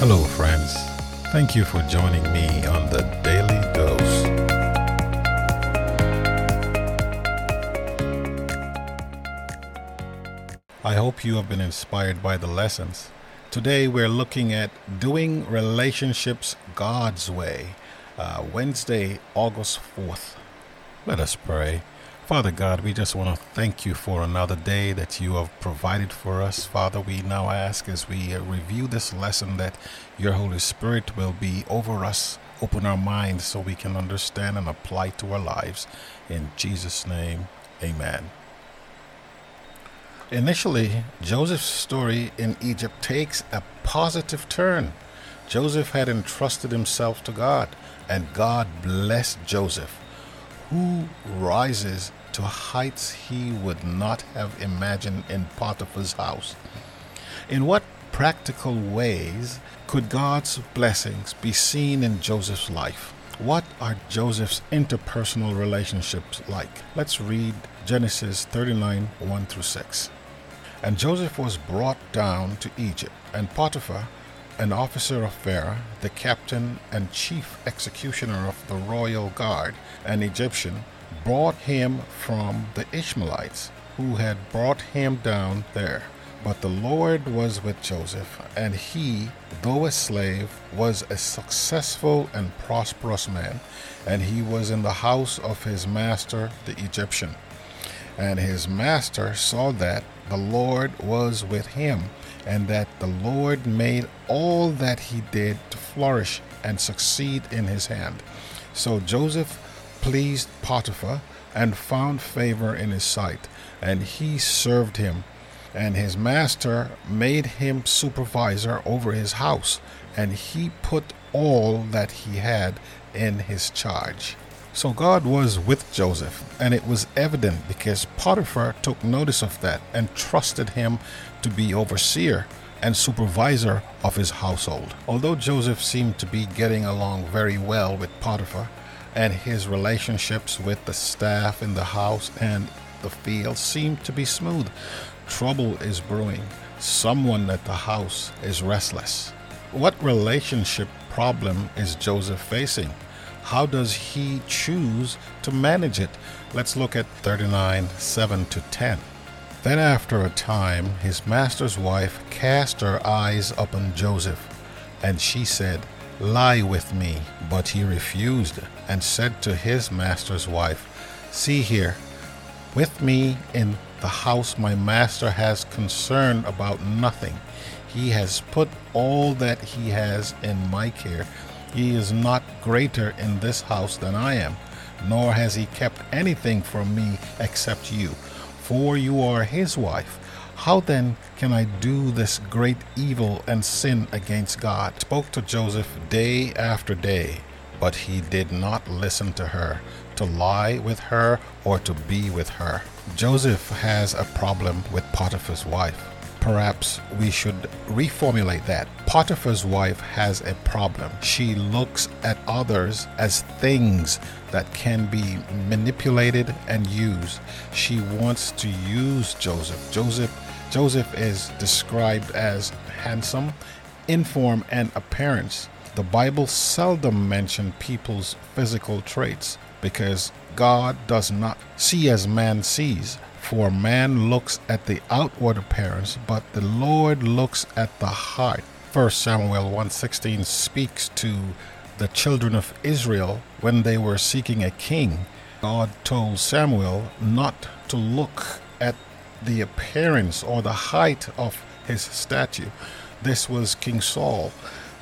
Hello, friends. Thank you for joining me on the Daily Dose. I hope you have been inspired by the lessons. Today, we're looking at doing relationships God's way, uh, Wednesday, August 4th. Let us pray. Father God, we just want to thank you for another day that you have provided for us. Father, we now ask as we uh, review this lesson that your Holy Spirit will be over us, open our minds so we can understand and apply to our lives. In Jesus' name, amen. Initially, Joseph's story in Egypt takes a positive turn. Joseph had entrusted himself to God, and God blessed Joseph, who rises to heights he would not have imagined in Potiphar's house. In what practical ways could God's blessings be seen in Joseph's life? What are Joseph's interpersonal relationships like? Let's read Genesis 39 1 through 6. And Joseph was brought down to Egypt, and Potiphar, an officer of Pharaoh, the captain and chief executioner of the royal guard, an Egyptian, brought him from the Ishmaelites, who had brought him down there. But the Lord was with Joseph, and he, though a slave, was a successful and prosperous man, and he was in the house of his master the Egyptian. And his master saw that the Lord was with him, and that the Lord made all that he did to flourish and succeed in his hand. So Joseph pleased Potiphar and found favor in his sight, and he served him. And his master made him supervisor over his house, and he put all that he had in his charge. So God was with Joseph, and it was evident because Potiphar took notice of that and trusted him to be overseer and supervisor of his household. Although Joseph seemed to be getting along very well with Potiphar, and his relationships with the staff in the house and the field seem to be smooth. Trouble is brewing. Someone at the house is restless. What relationship problem is Joseph facing? How does he choose to manage it? Let's look at 39 7 to 10. Then, after a time, his master's wife cast her eyes upon Joseph, and she said, Lie with me. But he refused and said to his master's wife, See here, with me in the house my master has concern about nothing. He has put all that he has in my care. He is not greater in this house than I am, nor has he kept anything from me except you, for you are his wife. How then can I do this great evil and sin against God? Spoke to Joseph day after day, but he did not listen to her, to lie with her or to be with her. Joseph has a problem with Potiphar's wife. Perhaps we should reformulate that. Potiphar's wife has a problem. She looks at others as things that can be manipulated and used. She wants to use Joseph. Joseph Joseph is described as handsome in form and appearance. The Bible seldom mentions people's physical traits because God does not see as man sees. For man looks at the outward appearance, but the Lord looks at the heart. 1 Samuel 1:16 speaks to the children of Israel when they were seeking a king. God told Samuel not to look at the appearance or the height of his statue. This was King Saul,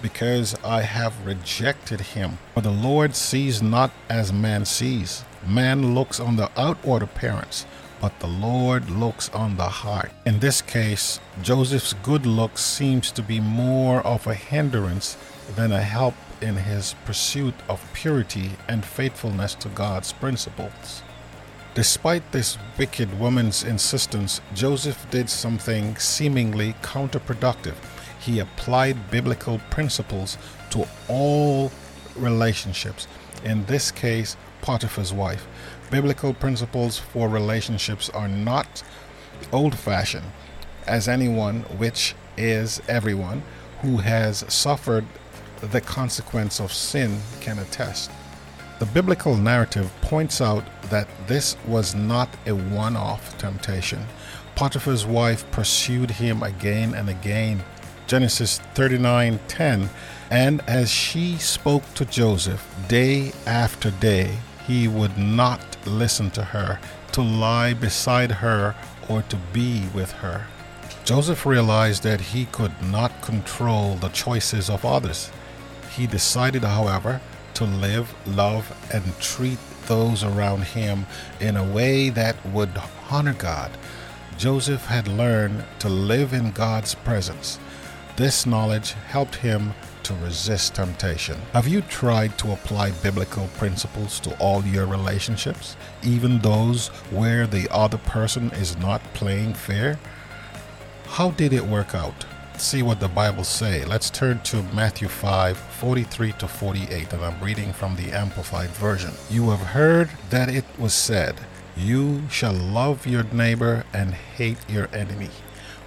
because I have rejected him. For the Lord sees not as man sees. Man looks on the outward appearance, but the Lord looks on the heart. In this case, Joseph's good looks seems to be more of a hindrance than a help in his pursuit of purity and faithfulness to God's principles. Despite this wicked woman's insistence, Joseph did something seemingly counterproductive. He applied biblical principles to all relationships, in this case, Potiphar's wife. Biblical principles for relationships are not old fashioned, as anyone, which is everyone, who has suffered the consequence of sin can attest. The biblical narrative points out that this was not a one off temptation. Potiphar's wife pursued him again and again. Genesis 39:10 and as she spoke to Joseph day after day he would not listen to her to lie beside her or to be with her. Joseph realized that he could not control the choices of others. He decided, however, to live, love, and treat those around him in a way that would honor God. Joseph had learned to live in God's presence. This knowledge helped him to resist temptation. Have you tried to apply biblical principles to all your relationships, even those where the other person is not playing fair? How did it work out? See what the Bible say. Let's turn to Matthew 5, 43 to 48, and I'm reading from the Amplified Version. You have heard that it was said, You shall love your neighbor and hate your enemy.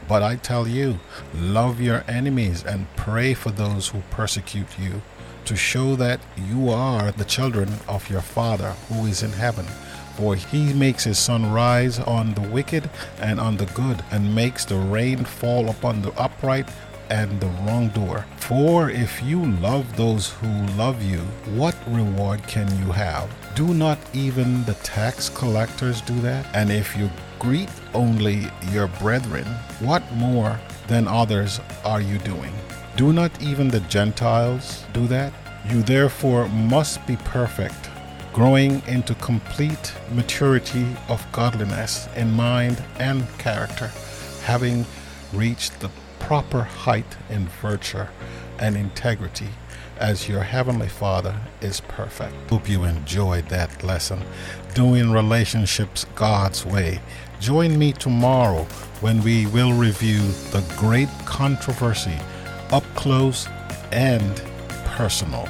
But I tell you, love your enemies and pray for those who persecute you, to show that you are the children of your Father who is in heaven. For he makes his sun rise on the wicked and on the good, and makes the rain fall upon the upright and the wrongdoer. For if you love those who love you, what reward can you have? Do not even the tax collectors do that? And if you greet only your brethren, what more than others are you doing? Do not even the Gentiles do that? You therefore must be perfect growing into complete maturity of godliness in mind and character, having reached the proper height in virtue and integrity as your heavenly Father is perfect. Hope you enjoyed that lesson. Doing relationships God's way. Join me tomorrow when we will review the great controversy up close and personal.